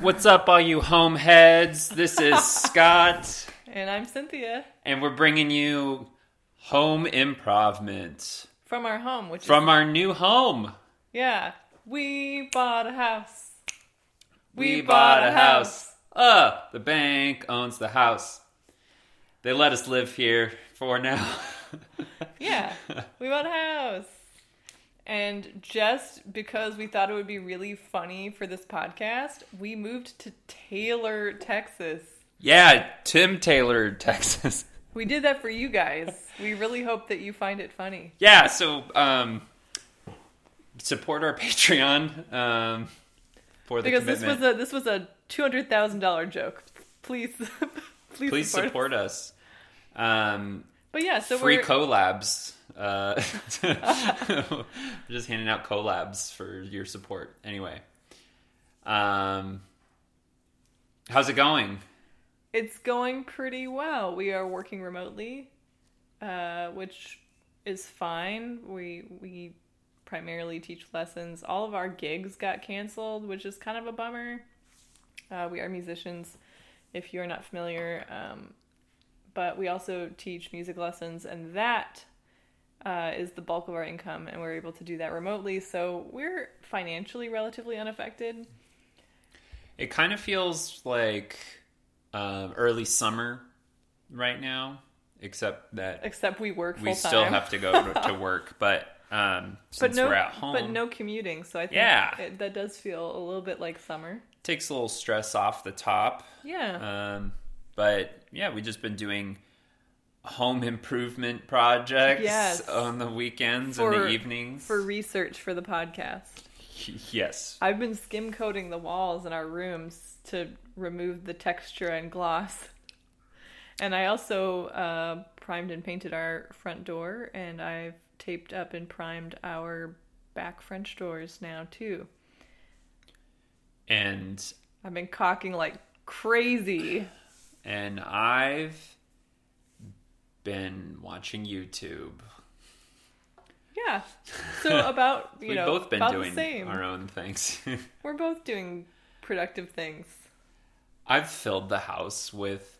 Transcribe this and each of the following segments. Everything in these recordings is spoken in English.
What's up, all you home heads? This is Scott, And I'm Cynthia and we're bringing you home improvement from our home, which from is our new home. yeah, we bought a house. We bought a house. Uh, the bank owns the house. They let us live here for now. Yeah, we bought a house. And just because we thought it would be really funny for this podcast, we moved to Taylor, Texas. yeah, Tim Taylor, Texas. We did that for you guys. We really hope that you find it funny. Yeah, so um, support our Patreon um, for the Because this was a this was a two hundred thousand dollar joke. Please, please, Please support. us. support us. Um, But yeah, so free collabs. Uh, just handing out collabs for your support. Anyway, um, how's it going? It's going pretty well. We are working remotely, uh, which is fine. We we primarily teach lessons. All of our gigs got canceled, which is kind of a bummer. Uh, we are musicians, if you're not familiar, um, but we also teach music lessons, and that uh, is the bulk of our income, and we're able to do that remotely. So we're financially relatively unaffected. It kind of feels like um, early summer right now, except that Except we work we still have to go to, to work. But um, but since no, we're at home, but no commuting. So I think Yeah. it, that does feel a little bit like summer. takes a little stress off the top. Yeah, Um, but yeah, we just been doing home improvement projects Yes. on the weekends and the evenings. for research for the podcast. yes, I've been skim coating the walls in our rooms to remove the texture and gloss. And I also uh, primed and painted our front door, and I've taped up and primed our back French doors now too. and I've been caulking like crazy. and I've been watching YouTube. Yeah. So about you We've know both been about doing the same. our own things. We're both doing productive things. I've filled the house with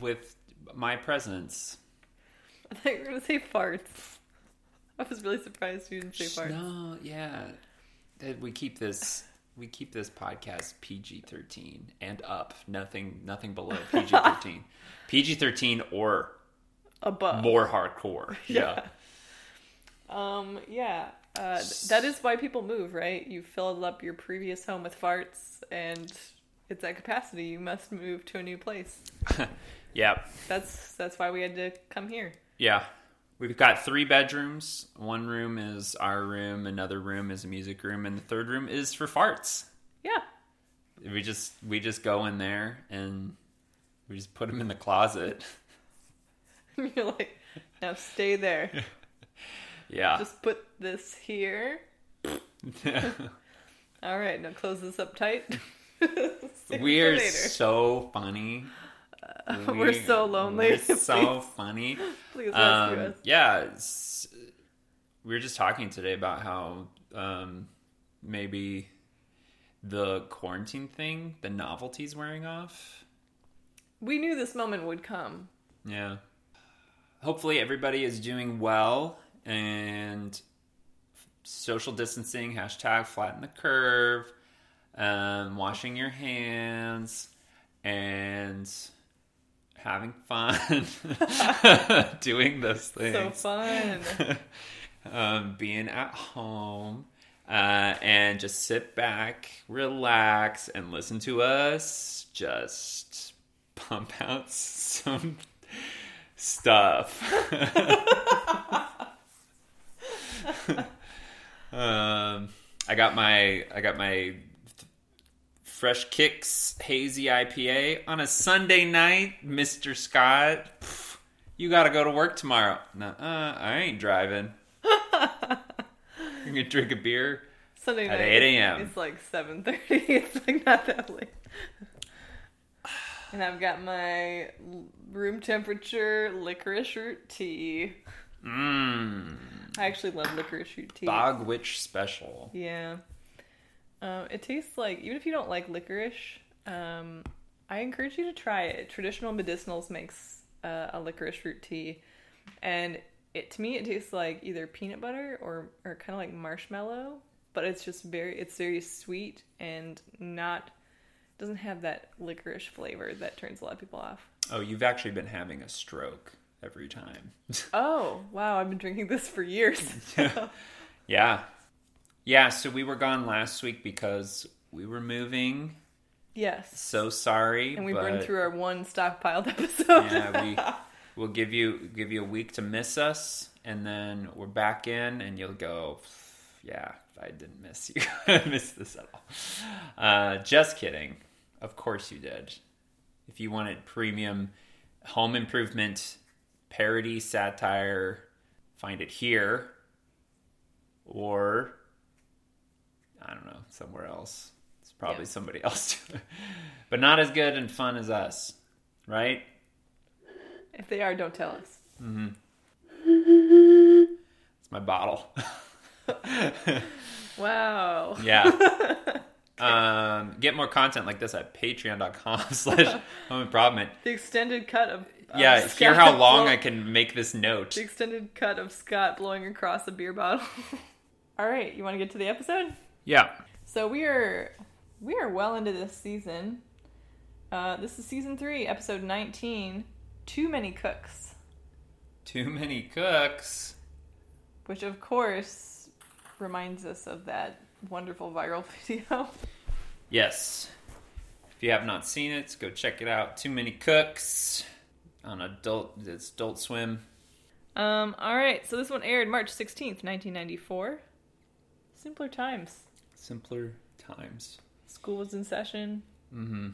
with my presence. I thought you were gonna say farts. I was really surprised you didn't say farts. No, yeah. That we keep this we keep this podcast PG thirteen and up. Nothing nothing below PG thirteen. PG thirteen or Above. more hardcore. Yeah. Um. Yeah. Uh, that is why people move, right? You filled up your previous home with farts, and it's at capacity. You must move to a new place. Yeah. That's that's why we had to come here. Yeah. We've got three bedrooms. One room is our room, another room is a music room, and the third room is for farts. Yeah. We just we just go in there and we just put them in the closet. You're like, now stay there. Yeah. Just put this here. All right. Now close this up tight. We are so funny. We're so lonely. We're so funny. Please rescue Um, us. yeah, we were just talking today about how um, maybe the quarantine thing, the novelty's wearing off. We knew this moment would come. Yeah. Hopefully, everybody is doing well and social distancing, hashtag flatten the curve, um, washing your hands, and having fun doing those things. So fun. um, being at home uh, and just sit back, relax, and listen to us just pump out some stuff. um, I got my I got my Fresh Kicks Hazy IPA on a Sunday night, Mister Scott. Pff, You got to go to work tomorrow. No, uh, I ain't driving. You gonna drink a beer? Sunday At night. 8 a.m.. It's like seven thirty. It's like not that late. And I've got my room temperature licorice root tea. Mmm. I actually love licorice root tea. Bog Witch Special. Yeah. Um, it tastes like even if you don't like licorice, um, I encourage you to try it. Traditional Medicinals makes uh, a licorice root tea, and it to me it tastes like either peanut butter or or kind of like marshmallow, but it's just very it's very sweet and not doesn't have that licorice flavor that turns a lot of people off. Oh, you've actually been having a stroke every time. Oh wow, I've been drinking this for years. yeah. Yeah, so we were gone last week because we were moving. yes, So sorry. and we but, burned through our one stockpiled episode. Yeah, we we'll give you give you a week to miss us and then we're back in and you'll go yeah, I didn't miss you. I missed this at all. Uh, just kidding. Of course you did. If you wanted premium home improvement parody satire, find it here or I don't know, somewhere else. It's probably Yeah. somebody else. but not as good and fun as us, right? if they are, don't tell us. Mm-hmm. It's my bottle. Wow. yeah. Um, get more content like this at patreon.com slash home improvement. The extended cut of, of Yeah, Scott hear how long blow- I can make this note. The extended cut of Scott blowing across a beer bottle. All right, you want to get to the episode? Yeah. So we are we are well into this season. Uh, this is season three, episode nineteen. Too many cooks, Too many cooks. which of course reminds us of that wonderful viral video. Yes. If you have not seen it, go check it out. Too many cooks on adult it's Adult Swim. Um, all right, so this one aired March sixteenth, nineteen ninety four. Simpler times. Simpler times. School was in session. Mm-hmm.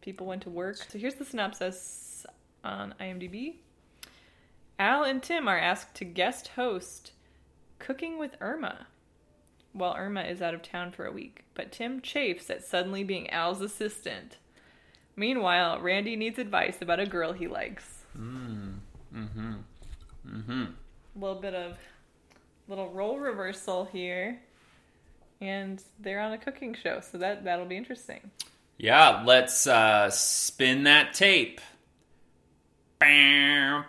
people went to work. So here's the synopsis on IMDb. Al and Tim are asked to guest host Cooking with Irma while Irma is out of town for a week, but Tim chafes at suddenly being Al's assistant. Meanwhile, Randy needs advice about a girl he likes. Mm. Mm-hmm. Mm-hmm. A little bit of little role reversal here. And they're on a cooking show, so that that'll be interesting. Yeah, let's uh, spin that tape. Bam,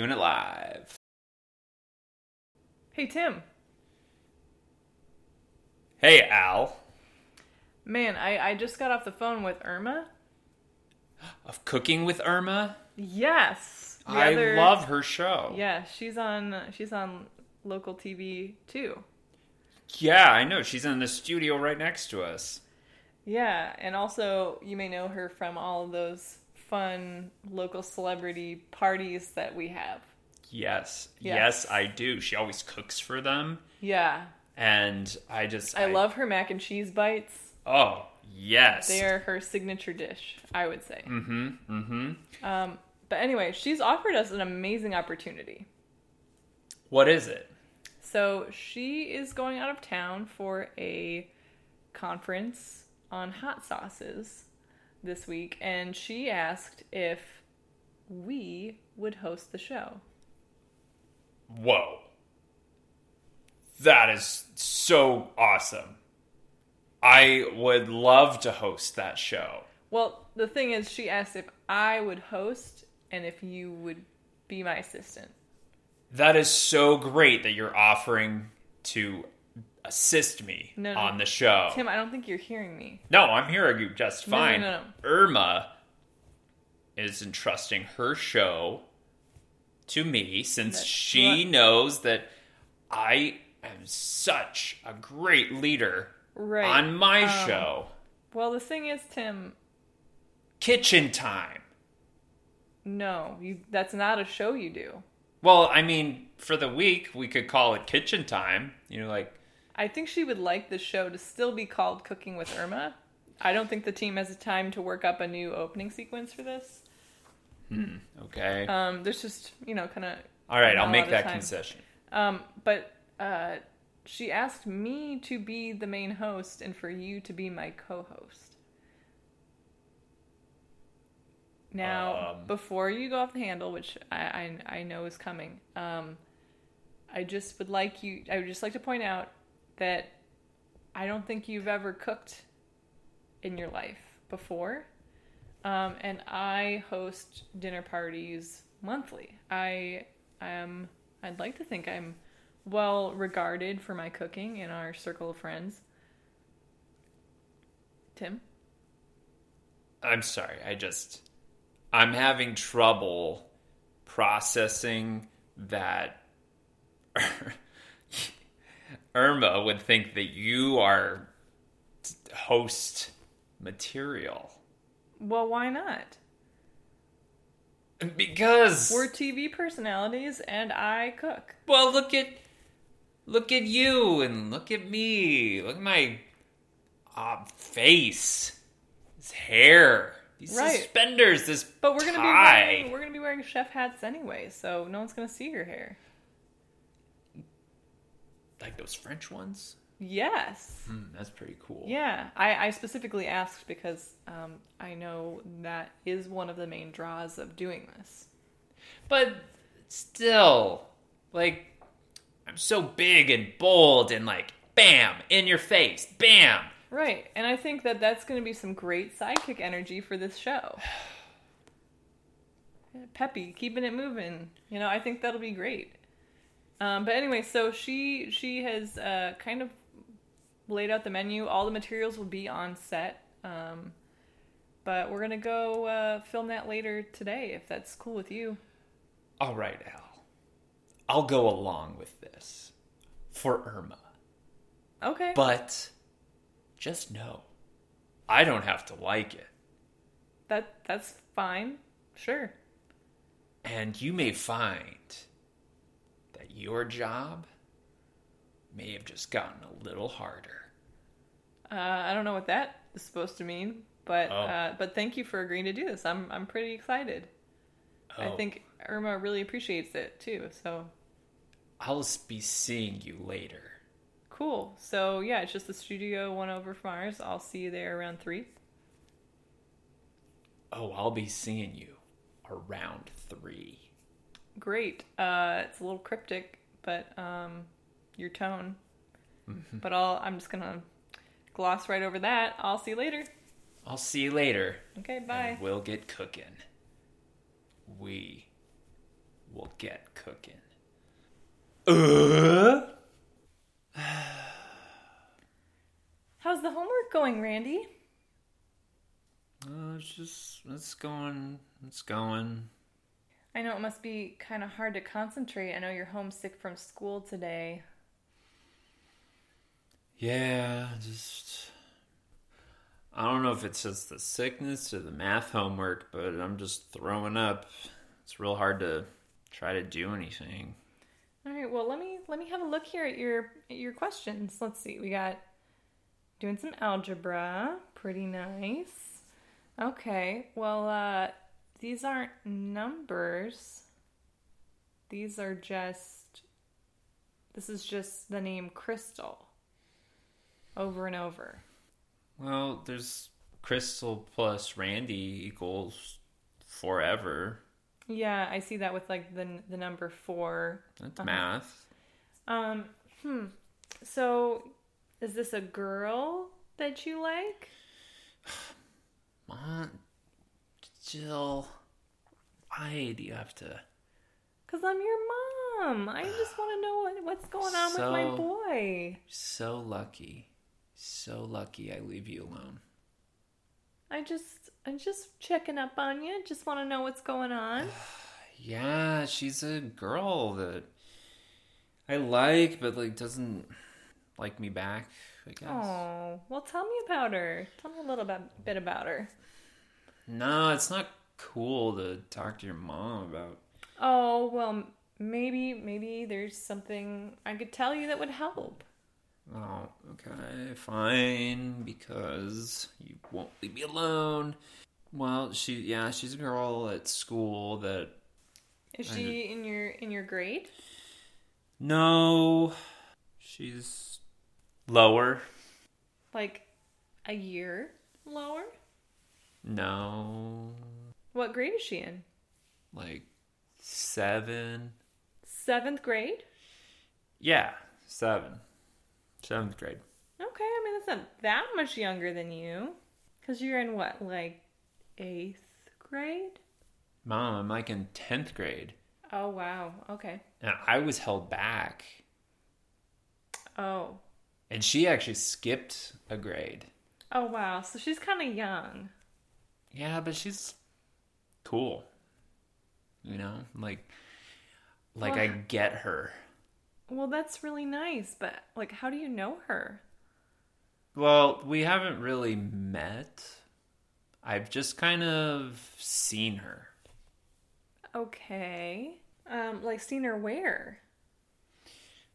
Doing it live. Hey Tim, Hey, Al. man, I, I just got off the phone with Irma. Of Cooking with Irma. Yes. the I other- love her show. Yeah, she's on she's on local TV too. Yeah, I know. She's in the studio right next to us. Yeah, and also you may know her from all of those fun local celebrity parties that we have. Yes. Yes. Yes, I do. She always cooks for them. Yeah, And I just. I love her mac and cheese bites. Oh, yes. They are her signature dish, I would say. Mm hmm. Mm hmm. Um, but anyway, she's offered us an amazing opportunity. What is it? So she is going out of town for a conference on hot sauces this week, and she asked if we would host the show. Whoa. That is so awesome. I would love to host that show. Well, the thing is, she asked if I would host and if you would be my assistant. That is so great that you're offering to assist me No, no. on the show. Tim, I don't think you're hearing me. no, I'm hearing you just fine. no. Irma is entrusting her show to me since That's she what- knows that I am such a great leader Right. on my Um, show. Well, the thing is, Tim, Kitchen time. no, you that's not a show you do. Well, I mean, for the week, we could call it kitchen time. You know, like, I think she would like the show to still be called Cooking with Irma. I don't think the team has the time to work up a new opening sequence for this. Okay. Um, there's just you know kind of. All right, I'll make that time. concession. Um, but uh, she asked me to be the main host and for you to be my co-host. Now, Um. before you go off the handle, which I, I, I know is coming, um, I just would like you. I would just like to point out that I don't think you've ever cooked in your life before, um, and I host dinner parties monthly. I am. I'd like to think I'm well regarded for my cooking in our circle of friends. Tim. I'm sorry. I just I'm having trouble processing that Irma would think that you are host material. Well, why not? Because We're TV personalities, and I cook. well, look at look at you and look at me. Look at my uh, face, this hair, these Right. suspenders, this But we're gonna be wearing, we're gonna be wearing chef hats anyway, so no one's gonna see your hair. Like those French ones. Yes. Hmm, that's pretty cool. Yeah, I, I specifically asked because um, I know that is one of the main draws of doing this. But still, like, I'm so big and bold and like, bam, in your face, bam. Right, and I think that that's going to be some great sidekick energy for this show. Peppy, keeping it moving. You know, I think that'll be great. Um, but anyway, so she she has uh, kind of laid out the menu. All the materials will be on set. Um, but we're gonna go uh, film that later today, if that's cool with you. All right, Al. I'll go along with this for Irma. Okay. But just know, I don't have to like it. that that's fine. Sure. And you may find that your job may have just gotten a little harder. Uh, I don't know what that is supposed to mean, but Oh. uh, but thank you for agreeing to do this. I'm I'm pretty excited. I Oh. think Irma really appreciates it too. So I'll be seeing you later. cool. So yeah, it's just the studio one over from ours. I'll see you there around three. Oh, I'll be seeing you around three. Great. Uh, it's a little cryptic, but um, your tone. Mm-hmm. But I'll I'm just gonna gloss right over that. I'll see you later. I'll see you later. Okay, bye. We'll get cooking. We will get cooking. Uh? How's the homework going, Randy? Uh, it's just it's going it's going. I know it must be kind of hard to concentrate. I know you're homesick from school today. Yeah, just I don't know if it's just the sickness or the math homework, but I'm just throwing up. It's real hard to try to do anything. All right, well let me let me have a look here at your at your questions. Let's see. We got doing some algebra. Pretty nice. Okay. Well, uh these aren't numbers. These are just this is just the name Crystal. Over and over. Well, there's Crystal plus Randy equals forever. Yeah, I see that with like the the number 4 That's Uh-huh. math. Um, hmm. So, is this a girl that you like? Jill, why do you have to? Because I'm your mom. I just want to know what, what's going on with my boy. So lucky, so lucky. I leave you alone. I just, I'm just checking up on you. Just want to know what's going on. Yeah, she's a girl that I like, but like doesn't like me back. I guess. Oh, well, tell me about her. Tell me a little bit, bit about her. No, it's not cool to talk to your mom about. Oh, well, maybe, maybe there's something I could tell you that would help. Oh, okay, fine, because you won't leave me alone. Well, she, yeah, she's a girl at school that. Is she in your in your grade? No, she's lower. Like a year lower? No, What grade is she in? like seven. Seventh grade? Yeah, seven. Seventh grade. Okay, I mean that's not that much younger than you. Cause you're in what, like eighth grade? Mom, I'm like in 10th grade. Oh wow. Okay. And I was held back. Oh. And she actually skipped a grade. Oh wow. So she's kind of young. Yeah, but she's cool. You know, like like I get her. Well, that's really nice, but like, how do you know her? Well, we haven't really met. I've just kind of seen her. Okay. Um, like seen her where?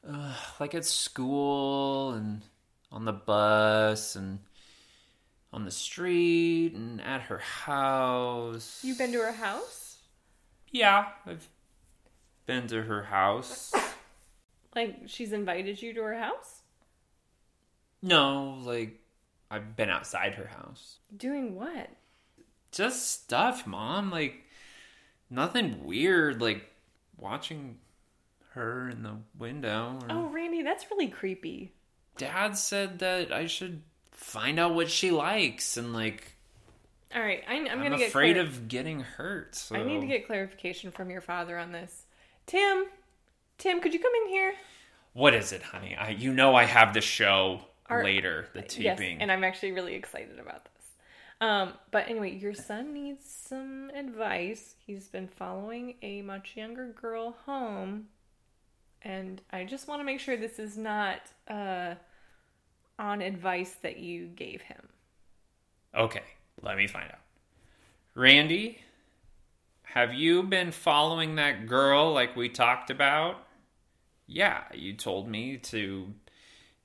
Uh, like at school and on the bus and on the street and at her house. You've been to her house? Yeah, I've been to her house. Like she's invited you to her house? No, like I've been outside her house. Doing what? Just stuff, mom. Like nothing weird. Like watching her in the window. Or... Oh, Randy, that's really creepy. Dad said that I should find out what she likes, and like All right, I, I'm, I'm, gonna get afraid clar- of getting hurt. So I need to get clarification from your father on this. Tim, Tim, could you come in here? what is it, honey? I you know I have the show Our- later, the Yes, and I'm actually really excited about this. Um, but anyway, your son needs some advice. He's been following a much younger girl home, and I just want to make sure this is not uh, on advice that you gave him. Okay, let me find out. Randy, have you been following that girl like we talked about? Yeah, you told me to,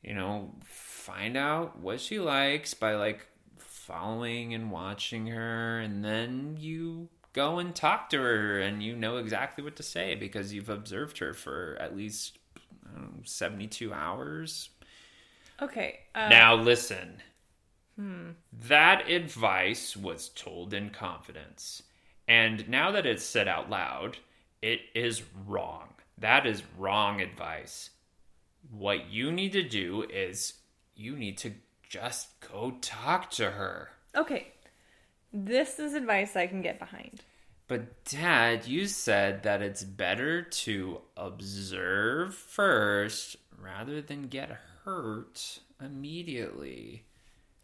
you know, find out what she likes by like following and watching her, and then you go and talk to her and you know exactly what to say because you've observed her for at least know, 72 hours. Okay. Uh, Now listen. That advice was told in confidence. And now that it's said out loud, it is wrong. That is wrong advice. What you need to do is you need to just go talk to her. okay. This is advice I can get behind. But, Dad, you said that it's better to observe first rather than get hurt immediately.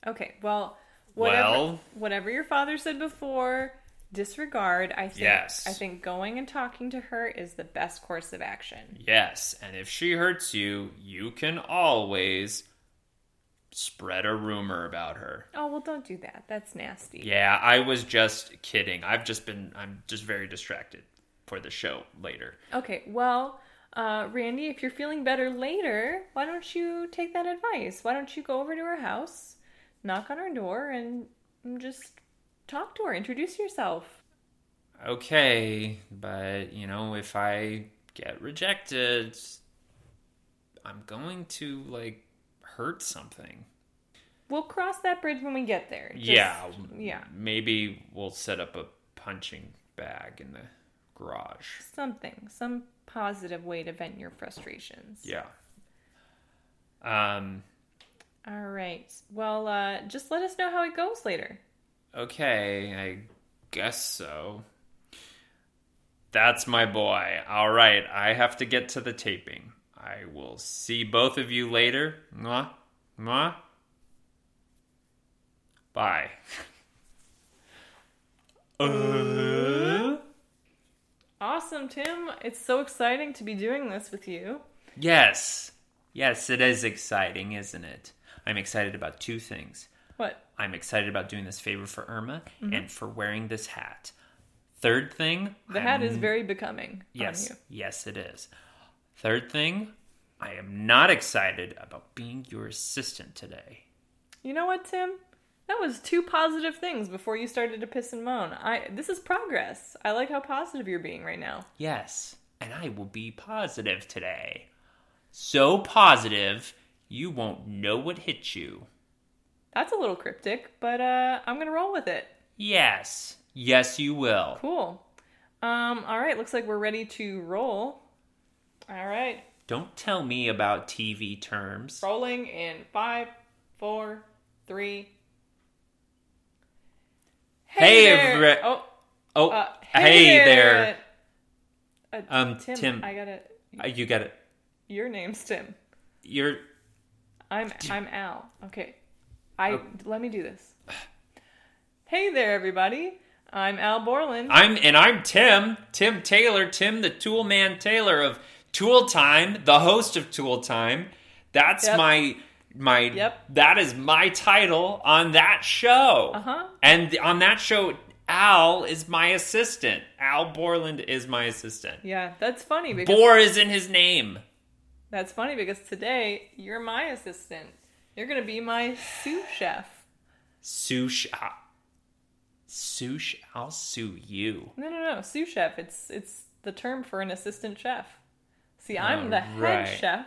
Okay. Well, whatever Well- whatever your father said before, disregard. I think Yes. I think going and talking to her is the best course of action. Yes, and if she hurts you, you can always spread a rumor about her. Oh well, don't do that. That's nasty. Yeah, I was just kidding. I've just been I'm just very distracted for the show later. Okay. Well, uh, Randy, if you're feeling better later, why don't you take that advice? Why don't you go over to her house, knock on her door, and just talk to her, introduce yourself. Okay, but you know, if I get rejected, I'm going to like hurt something. We'll cross that bridge when we get there. Just- yeah. Yeah. Maybe we'll set up a punching bag in the garage. Something. Some positive way to vent your frustrations. Yeah. Um All right. Well, uh, just let us know how it goes later. Okay, I guess so. That's my boy. All right, I have to get to the taping. I will see both of you later. Mwah. Mwah. Bye. Uh, Awesome, Tim. It's so exciting to be doing this with you. yes. Yes, it is exciting, isn't it? I'm excited about two things. What? I'm excited about doing this favor for Irma Mm-hmm. and for wearing this hat. Third thing, The hat I'm is very becoming Yes, yes, it is. Third thing, I am not excited about being your assistant today. You know what, Tim? That was two positive things before you started to piss and moan. I this is progress. I like how positive you're being right now. Yes, and I will be positive today. So positive, you won't know what hit you. That's a little cryptic, but uh, I'm gonna roll with it. Yes, yes, you will. Cool. Um, all right, looks like we're ready to roll. All right, Don't tell me about TV terms. rolling in five, four, three. Hey, there. every- Oh, Oh, uh, hey, there. Uh, Um, Tim, Tim. I got it. Uh, You got it. Your name's Tim. You're I'm I'm Al. Okay. I Oh. let me do this. Hey there, everybody. I'm Al Borland. I'm and I'm Tim, Tim Taylor, Tim the Tool Man Taylor of Tool Time, the host of Tool Time. That's Yep. my my Yep. that is my title on that show. Uh-huh. And on that show Al is my assistant. Al Borland is my assistant. yeah, that's funny because Bor is in his name. that's funny because today you're my assistant. You're gonna be my sous chef. Sush Sush I'll sue you. No, no, no, sous chef. It's it's the term for an assistant chef. See, I'm the right. head chef,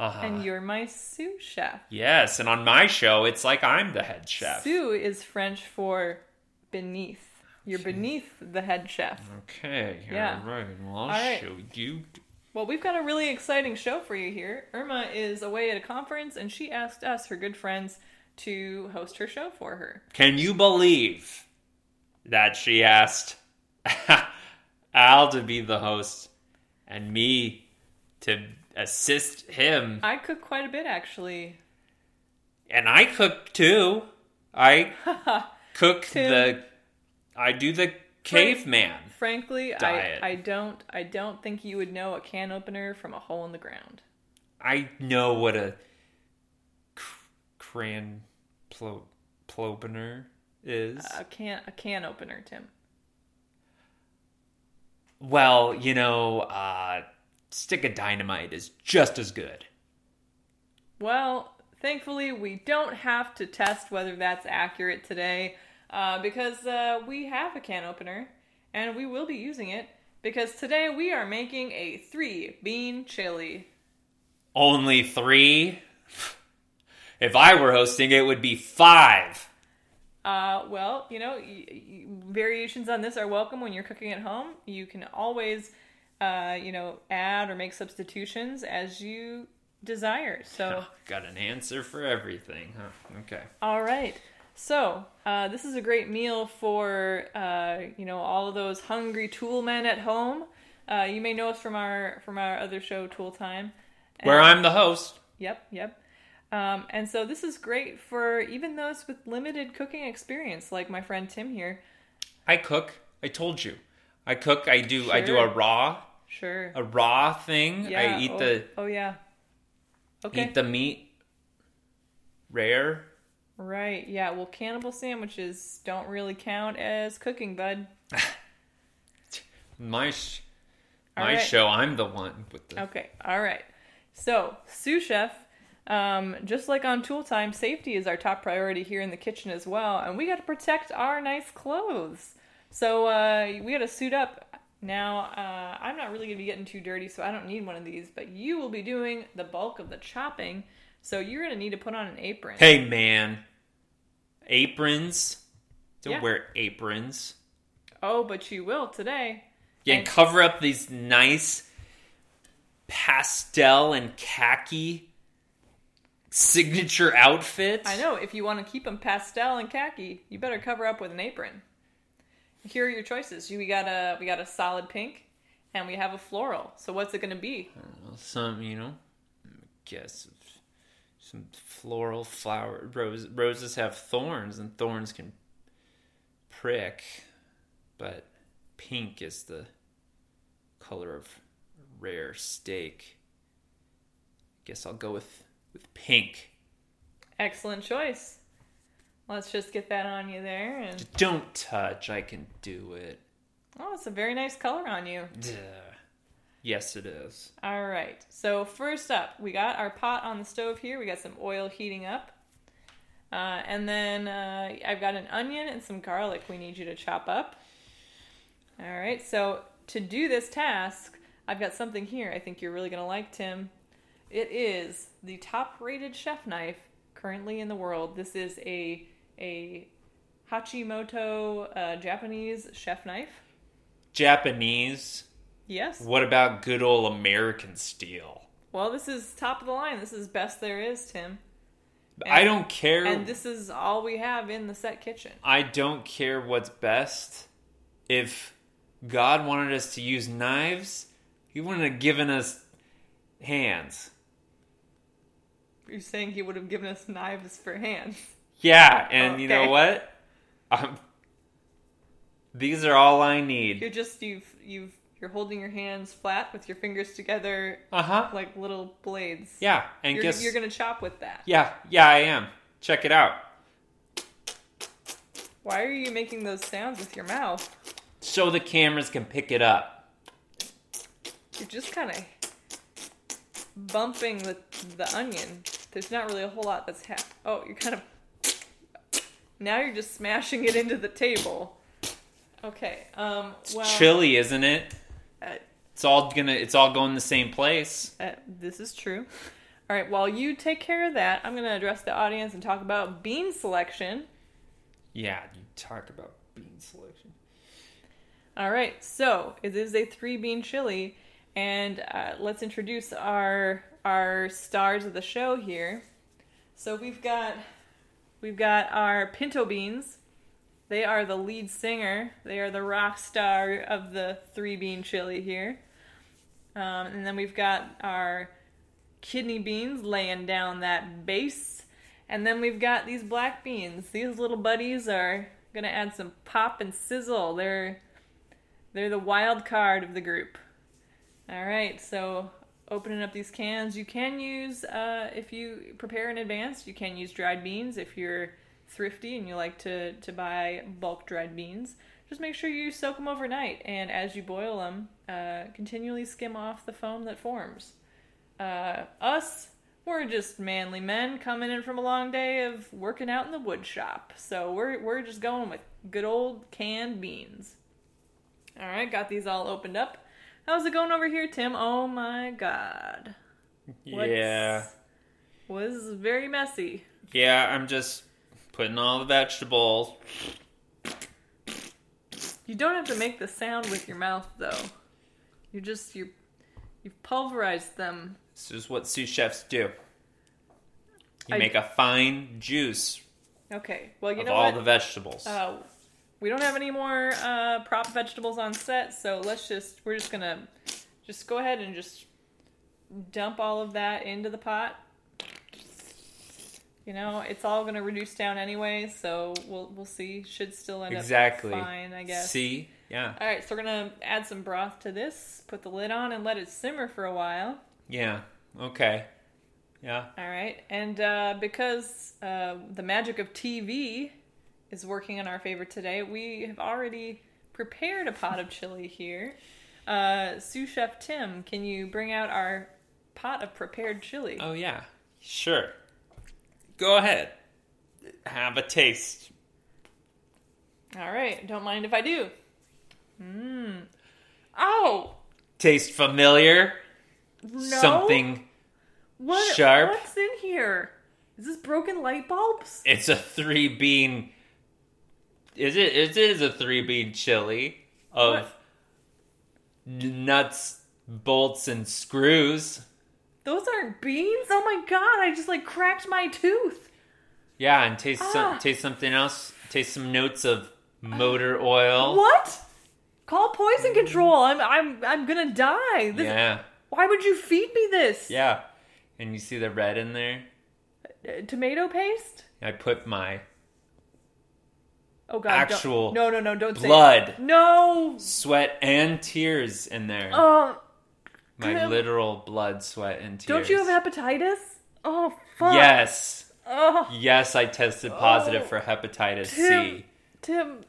Uh-huh. and you're my sous chef. yes, and on my show it's like I'm the head chef. Sous is French for beneath. You're beneath the head chef. Okay. Yeah. All right. Well, I'll right. show you. Well, we've got a really exciting show for you here. Irma is away at a conference, and she asked us, her good friends, to host her show for her. Can you believe that she asked Al to be the host and me to assist him? I cook quite a bit, actually. And I cook too. I cook Tim. the. I do the caveman. Frankly, I, Diet. I don't I don't think you would know a can opener from a hole in the ground. I know what a cr- cran plo- plopener is. A can a can opener, Tim. Well, you know, uh, stick of dynamite is just as good. Well, thankfully, we don't have to test whether that's accurate today uh, because uh, we have a can opener and we will be using it because today we are making a three bean chili. Only three? If I were hosting, it would be five. Uh, well, you know, y- y- variations on this are welcome when you're cooking at home. You can always, uh, you know, add or make substitutions as you desire. So, Got an answer for everything, huh? Okay. all right. So, uh, this is a great meal for, uh, you know, all of those hungry tool men at home. Uh, you may know us from our from our other show, Tool Time. Where I'm the host. Yep, yep. Um, and so this is great for even those with limited cooking experience, like my friend Tim here. I cook. I told you. I cook. I do. I do a raw, Sure. a raw thing. Yeah. I eat oh, the Oh yeah. Okay. eat the meat rare. Right. Yeah. Well, cannibal sandwiches don't really count as cooking, bud. My sh- my right. show. I'm the one with the. Okay. All right. So, sous chef, um, just like on tool time, safety is our top priority here in the kitchen as well, and we got to protect our nice clothes. So uh, we got to suit up. Now, uh, I'm not really gonna be getting too dirty, so I don't need one of these. But you will be doing the bulk of the chopping, so you're gonna need to put on an apron. Hey man, aprons. Don't Yeah. wear aprons. Oh, but you will today. Yeah, And- cover up these nice pastel and khaki signature outfits. I know. If you want to keep them pastel and khaki, you better cover up with an apron. Here are your choices. We got a we got a solid pink, and we have a floral. So what's it going to be? Some, you know, I guess some floral flower rose, roses have thorns, and thorns can prick, but pink is the color of rare steak. I guess I'll go with with pink. Excellent choice. Let's just get that on you there, and Don't touch. I can do it. oh, it's a very nice color on you. Duh. Yes, it is. All right. So first up, we got our pot on the stove here. We got some oil heating up. Uh, and then uh, I've got an onion and some garlic we need you to chop up. All right. So to do this task, I've got something here I think you're really going to like, Tim. It is the top-rated chef knife currently in the world. This is a a Hachimoto uh, Japanese chef knife. Japanese. Yes. What about good old American steel? Well, this is top of the line. This is best there is, Tim. I don't care. And this is all we have in the set kitchen. I don't care what's best. If God wanted us to use knives, He wouldn't have given us hands. You're saying he would have given us knives for hands. Yeah, and you know Okay. what? Um, these are all I need. You're just you've you've you're holding your hands flat with your fingers together Uh huh. like little blades. Yeah, and You're, guess you're gonna chop with that. yeah, yeah, I am. Check it out. Why are you making those sounds with your mouth? So the cameras can pick it up. You're just kind of bumping the the onion. There's not really a whole lot that's hap. Oh, you're kind of. Now you're just smashing it into the table. Okay. Um. Well. Chili, isn't it? Uh, It's all gonna. It's all going the same place. Uh, this is true. All right, while you take care of that, I'm going to address the audience and talk about bean selection. Yeah, you talk about bean selection. All right, so it is a three bean chili, and uh, let's introduce our our stars of the show here. So we've got we've got our pinto beans. They are the lead singer. They are the rock star of the three bean chili here. Um, and then we've got our kidney beans laying down that base. And then we've got these black beans. These little buddies are gonna add some pop and sizzle. They're they're the wild card of the group. All right, so opening up these cans, you can use uh, if you prepare in advance. You can use dried beans if you're thrifty and you like to to buy bulk dried beans. Just make sure you soak them overnight, and as you boil them, uh, continually skim off the foam that forms. Uh, us, we're just manly men coming in from a long day of working out in the wood shop, so we're we're just going with good old canned beans. All right, got these all opened up. How's it going over here, Tim? Oh my god. What's- Yeah, Was very messy. yeah. I'm just putting all the vegetables. You don't have to make the sound with your mouth though. You just you you've pulverized them. This is what sous chefs do. You I- make a fine juice Okay. Well, you of know all what? the vegetables. Uh, we don't have any more uh, prop vegetables on set, so let's just we're just gonna just go ahead and just dump all of that into the pot. You know, it's all gonna reduce down anyway, so we'll we'll see. Should still end exactly. up fine, I guess. See, yeah, All right, so we're gonna add some broth to this. Put the lid on and let it simmer for a while. yeah. Okay, yeah. All right, and uh, because uh, the magic of TV is working in our favor today, we have already prepared a pot of chili here. Uh, sous chef Tim, can you bring out our pot of prepared chili? Oh yeah, sure. Go ahead. Have a taste. All right, don't mind if I do. Mmm. Oh Taste familiar? no! Something. what, sharp. What's in here? Is this broken light bulbs? It's a three bean. Is it? It is a three bean chili of What? nuts, bolts, and screws. Those aren't beans. Oh my god! I just like cracked my tooth. Yeah, and taste Ah. some. Taste something else. Taste some notes of motor oil. What? Call poison control. I'm I'm I'm gonna die. This, Yeah, Why would you feed me this? yeah. And you see the red in there. Uh, tomato paste? I put my Oh god. don't- Actual No, no, no, don't say blood, No. sweat, and tears in there. Oh, my Tim. literal blood, sweat, and tears. don't you have hepatitis? Oh fuck. Yes. Oh, Yes, I tested positive Oh. for hepatitis Tim. C. Tim.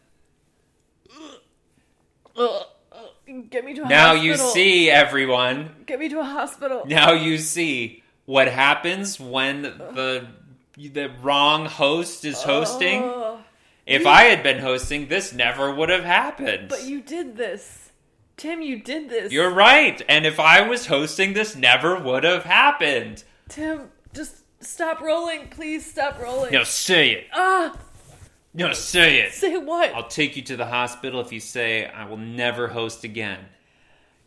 Ugh. Get me to a. Now hospital. you see, everyone. Get me to a hospital. Now you see what happens when the the wrong host is hosting. Oh, If I had been hosting, this never would have happened. but you did this. Tim, you did this. You're right. And if I was hosting, this never would have happened. Tim, just stop rolling. Please stop rolling. No, say it. Ah, No, say it. say what? I'll take you to the hospital if you say I will never host again.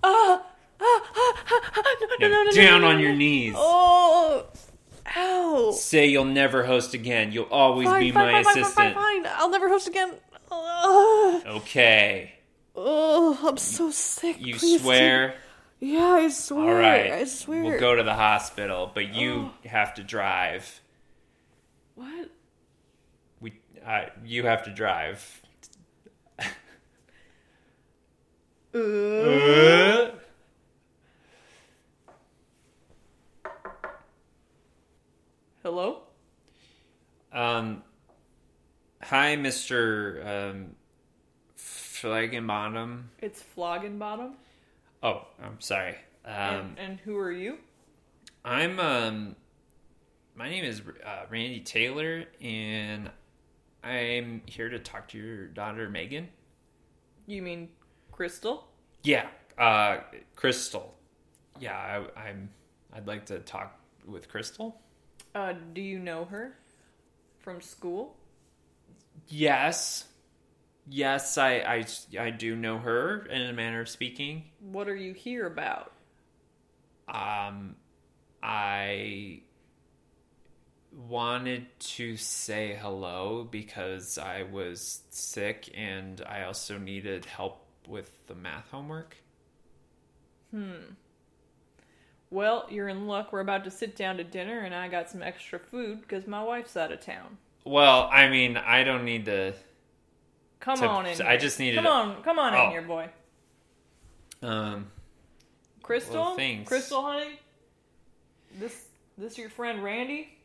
Ah, ah, ah, ah, ah, no, no, no, no, down no, no, on no. your knees. Oh, ow. Say you'll never host again. You'll always Fine, be fine, my fine, fine, assistant. fine, fine. I'll never host again. Oh, Okay. oh I'm so sick. You Please, swear? Yeah, I swear. All right. I swear. We'll go to the hospital, but you Oh. have to drive. What? We uh, you have to drive. Uh, Uh, hello? Um, hi, Mister um, Flagenbottom. It's Flogging Bottom. Oh, I'm sorry. Um, and, and who are you? I'm um, my name is uh, Randy Taylor, and I'm here to talk to your daughter Megan. You mean Crystal? Yeah, uh, Crystal. Yeah, I, I'm. I'd like to talk with Crystal. Uh, do you know her from school? Yes, yes, I, I, I do know her in a manner of speaking. What are you here about? Um, I wanted to say hello because I was sick and I also needed help with the math homework. Well, you're in luck. We're about to sit down to dinner, and I got some extra food because my wife's out of town. Well, I mean, I don't need to. Come To- on in. I here. just needed Come on, come on Oh. in here, boy. Um, Crystal, Well, thanks. Crystal, honey. This, this your friend Randy?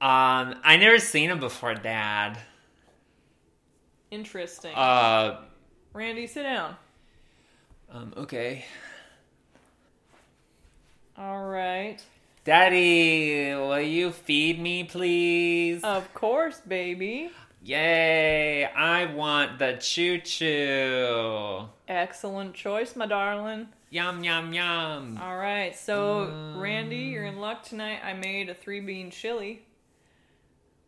um, I never seen him before, Dad. Interesting. Uh, Randy, sit down. um, okay. All right. Daddy, will you feed me, please? Of course, baby. Yay! I want the choo choo. Excellent choice, my darling. Yum yum yum. All right, so Randy, you're in luck tonight. I made a three bean chili.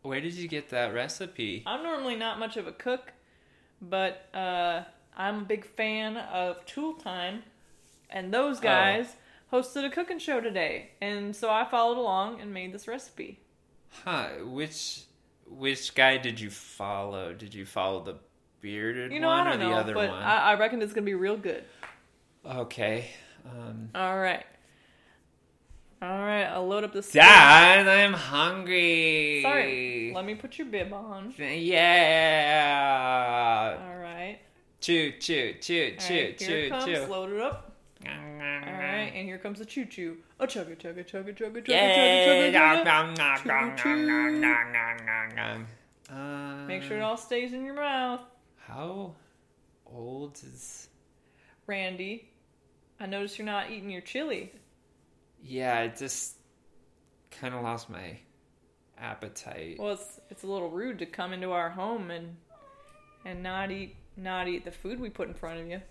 Where did you get that recipe? I'm normally not much of a cook, but uh, I'm a big fan of Tool Time, and those guys hosted a cooking show today, and so I followed along and made this recipe. Huh? Which which guy did you follow? Did you follow the bearded You know, one I or don't the know, other but one? I, I reckon it's gonna be real good. Okay. Um, All right, all right. I'll load up the. Dad, I'm hungry. Sorry, let me put your bib on. Yeah. All right. Choo choo choo All choo right, it comes. choo. Load it up. All right, and here comes the choo choo. A chugga chugga chugga chugga chugga chugga chugga chugga. Make sure it all stays in your mouth. How old is? Randy, I notice you're not eating your chili. Yeah, I just kind of lost my appetite. Well, it's it's a little rude to come into our home and and not eat not eat the food we put in front of you.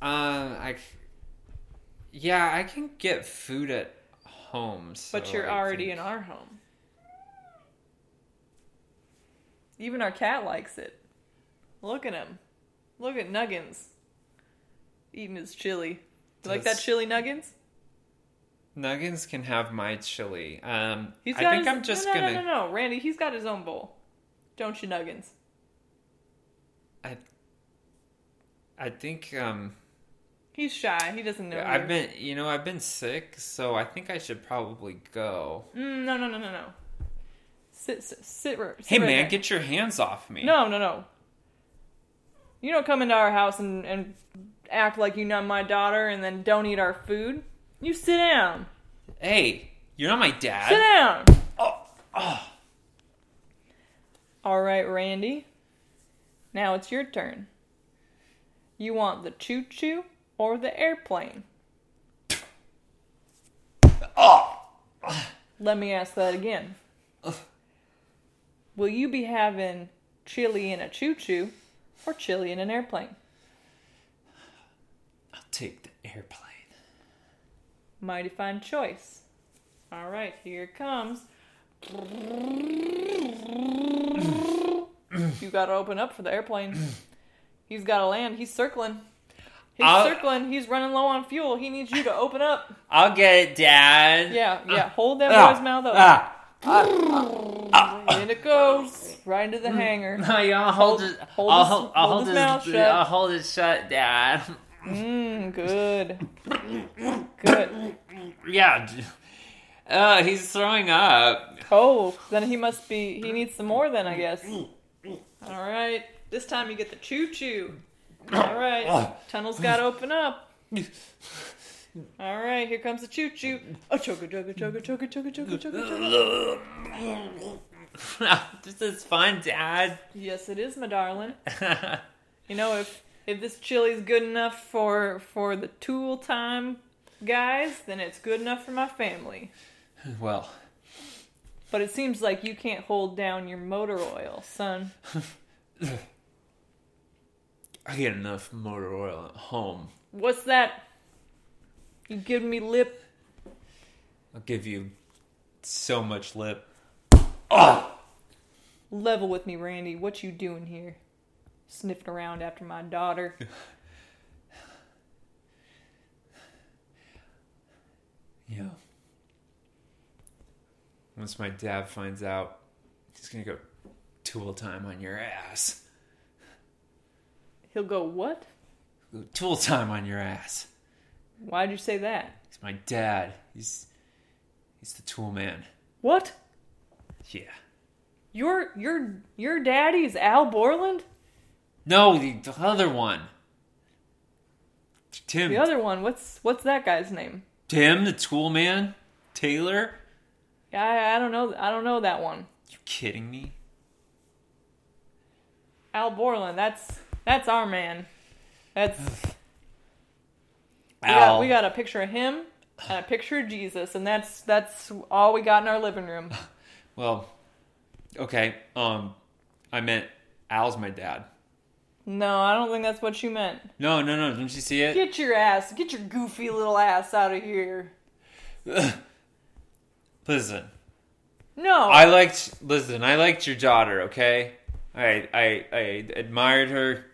Um, I. Yeah, I can get food at home. But you're I already think- in our home. Even our cat likes it. Look at him. Look at Nuggins. Eating his chili. You like that chili Nuggins? Nuggins can have my chili. Um, He's I think his- I'm just no, no, gonna. No, no, no, Randy, he's got his own bowl. Don't you, Nuggins? I. I think um. He's shy. He doesn't know. I've been, you know, I've been sick, so I think I should probably go. Mm, no, no, no, no, no. Sit, sit, sit, sit Hey right man, there. get your hands off me. No, no, no. You don't come into our house and, and act like you know my daughter and then don't eat our food. You sit down. Hey, you're not my dad. Sit down. Oh, oh. All right, Randy. Now it's your turn. You want the choo choo or the airplane? Oh, Let me ask that again. Will you be having chili in a choo choo or chili in an airplane? I'll take the airplane. Mighty fine choice. All right, here it comes. you gotta open up for the airplane. He's gotta land. He's circling. He's I'll- circling. He's running low on fuel. He needs you to open up. I'll get it, Dad. Yeah, yeah. Hold that Ah, boy's mouth open. ah. In it goes. Right into the hangar. No, y'all hold, Hold- it. hold I'll his- hold, I'll hold hold his this- mouth shut. I'll hold it shut, Dad. Mmm, good. Good. Yeah. Uh, he's throwing up. Oh, then he must be. He needs some more, then, I guess. All right. This time you get the choo choo. All right. Ah. Tunnel's got to open up. All right. Here comes the choo choo. Oh, chugga, chugga, chugga, chugga, chugga, chugga, chugga, chugga. this is fun, Dad. Yes, it is, my darling. You know, if if this chili's good enough for for the tool time guys, then it's good enough for my family. well, But it seems like you can't hold down your motor oil, son. I get enough motor oil at home. What's that? You giving me lip? I'll give you so much lip. Oh! Level with me, Randy. What you doing here? Sniffing around after my daughter. Yeah. Once my dad finds out, he's gonna go tool time on your ass. He'll go, what? Tool time on your ass. Why'd you say that? He's my dad. He's he's the tool man. What? Yeah. Your your your daddy's Al Borland? No, the, the other one. Tim. The other one, what's what's that guy's name? Tim, the tool man. Taylor. Yeah, I, I don't know. I don't know that one. You kidding me? Al Borland. That's that's our man. That's we Al. got, we got a picture of him and a picture of Jesus, and that's that's all we got in our living room. Well, okay. Um, I meant Al's my dad. No, I don't think that's what you meant. No, no, no. Didn't you see it? Get your ass, get your goofy little ass out of here. Listen, No, I liked. Listen, I liked your daughter. Okay, I I I admired her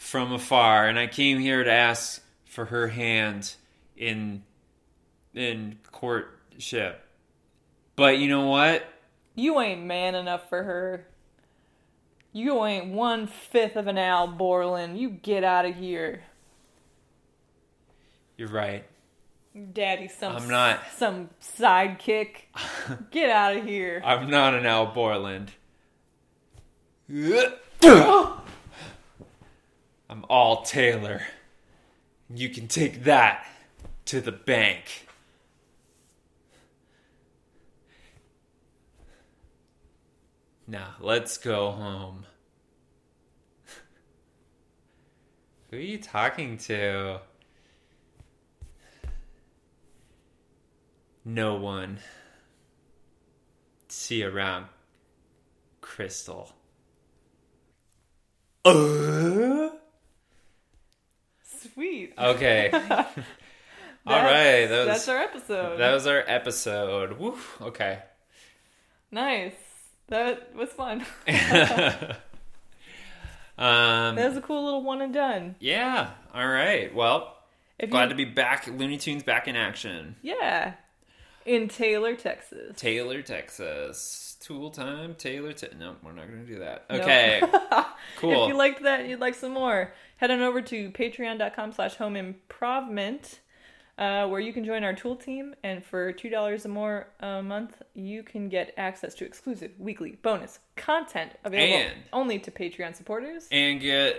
from afar, and I came here to ask for her hand in in courtship. But you know what? you ain't man enough for her. You ain't one fifth of an Al Borland. You get out of here. You're right. Daddy, some I'm not. some sidekick. Get out of here. I'm not an Al Borland. I'm all Taylor. You can take that to the bank. Now, let's go home. Who are you talking to? No one. See you around, Crystal. Uh? Sweet. Okay. All right. That's- That was, that's our episode. that was our episode. Woo. Okay. nice. That was fun. um, that was a cool little one and done. yeah. All right. Well, If glad you, to be back. Looney Tunes back in action. yeah, in Taylor, Texas. Taylor, Texas. Tool time. Taylor. Te- no, we're not going to do that. Nope. Okay. cool. If you liked that and you'd like some more, head on over to patreon.com slash home improvement, uh, where you can join our tool team. And for $2 or more a month, you can get access to exclusive weekly bonus content available And- only to Patreon supporters. and get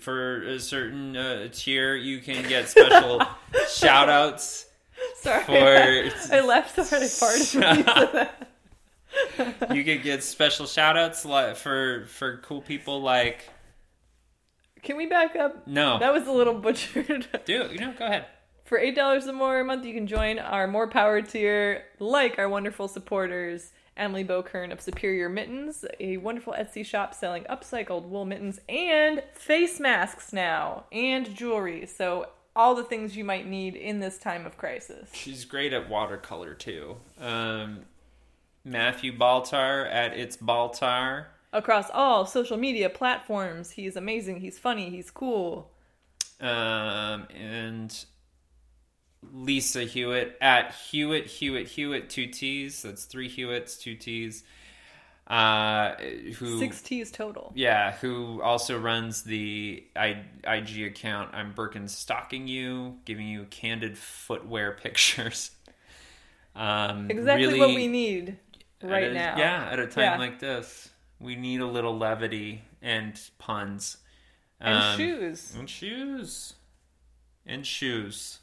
for a certain uh, tier, you can get special shout outs Sorry. for I left already part of that. You could get special shout outs for for cool people like Can we back up? No. That was a little butchered. Do you know? Go ahead. For eight dollars or more a month, you can join our more power tier, like our wonderful supporters. Emily Bokern of Superior Mittens, a wonderful Etsy shop selling upcycled wool mittens and face masks now, and jewelry. So, all the things you might need in this time of crisis. She's great at watercolor too. Um, Matthew Baltar at It's Baltar. Across all social media platforms, he's amazing, he's funny, he's cool. Um, and Lisa Hewitt at Hewitt Hewitt Hewitt two T's. That's three Hewitts, two T's. Uh, who Six T's total. yeah, who also runs the I, IG account. I'm Birkin stalking you, giving you candid footwear pictures. Um, Exactly really- what we need right a- now. Yeah, at a time Yeah. like this, we need a little levity and puns. And Um, shoes. And shoes. And shoes.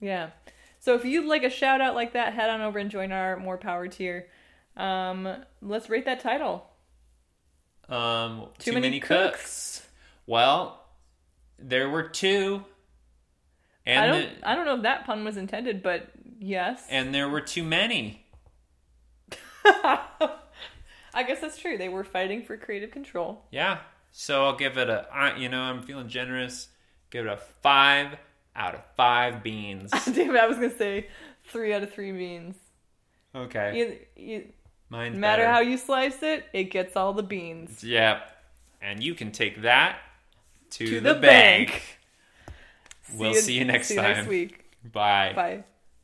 Yeah. So if you'd like a shout out like that, head on over and join our more power tier. Um, let's rate that title. Um, Too too, many many, cooks. Well, there were two. And I don't the- I don't know if that pun was intended, but yes. and there were too many. I guess that's true. They were fighting for creative control. Yeah. So I'll give it a, you know, I'm feeling generous. Give it a five out of five beans. Damn it, I was gonna say three out of three beans. Okay. You, you, Mine's no matter better. how you slice it, it gets all the beans. Yep. And you can take that to, To the, the bank. bank. We'll see you next see you next week. Bye. Bye.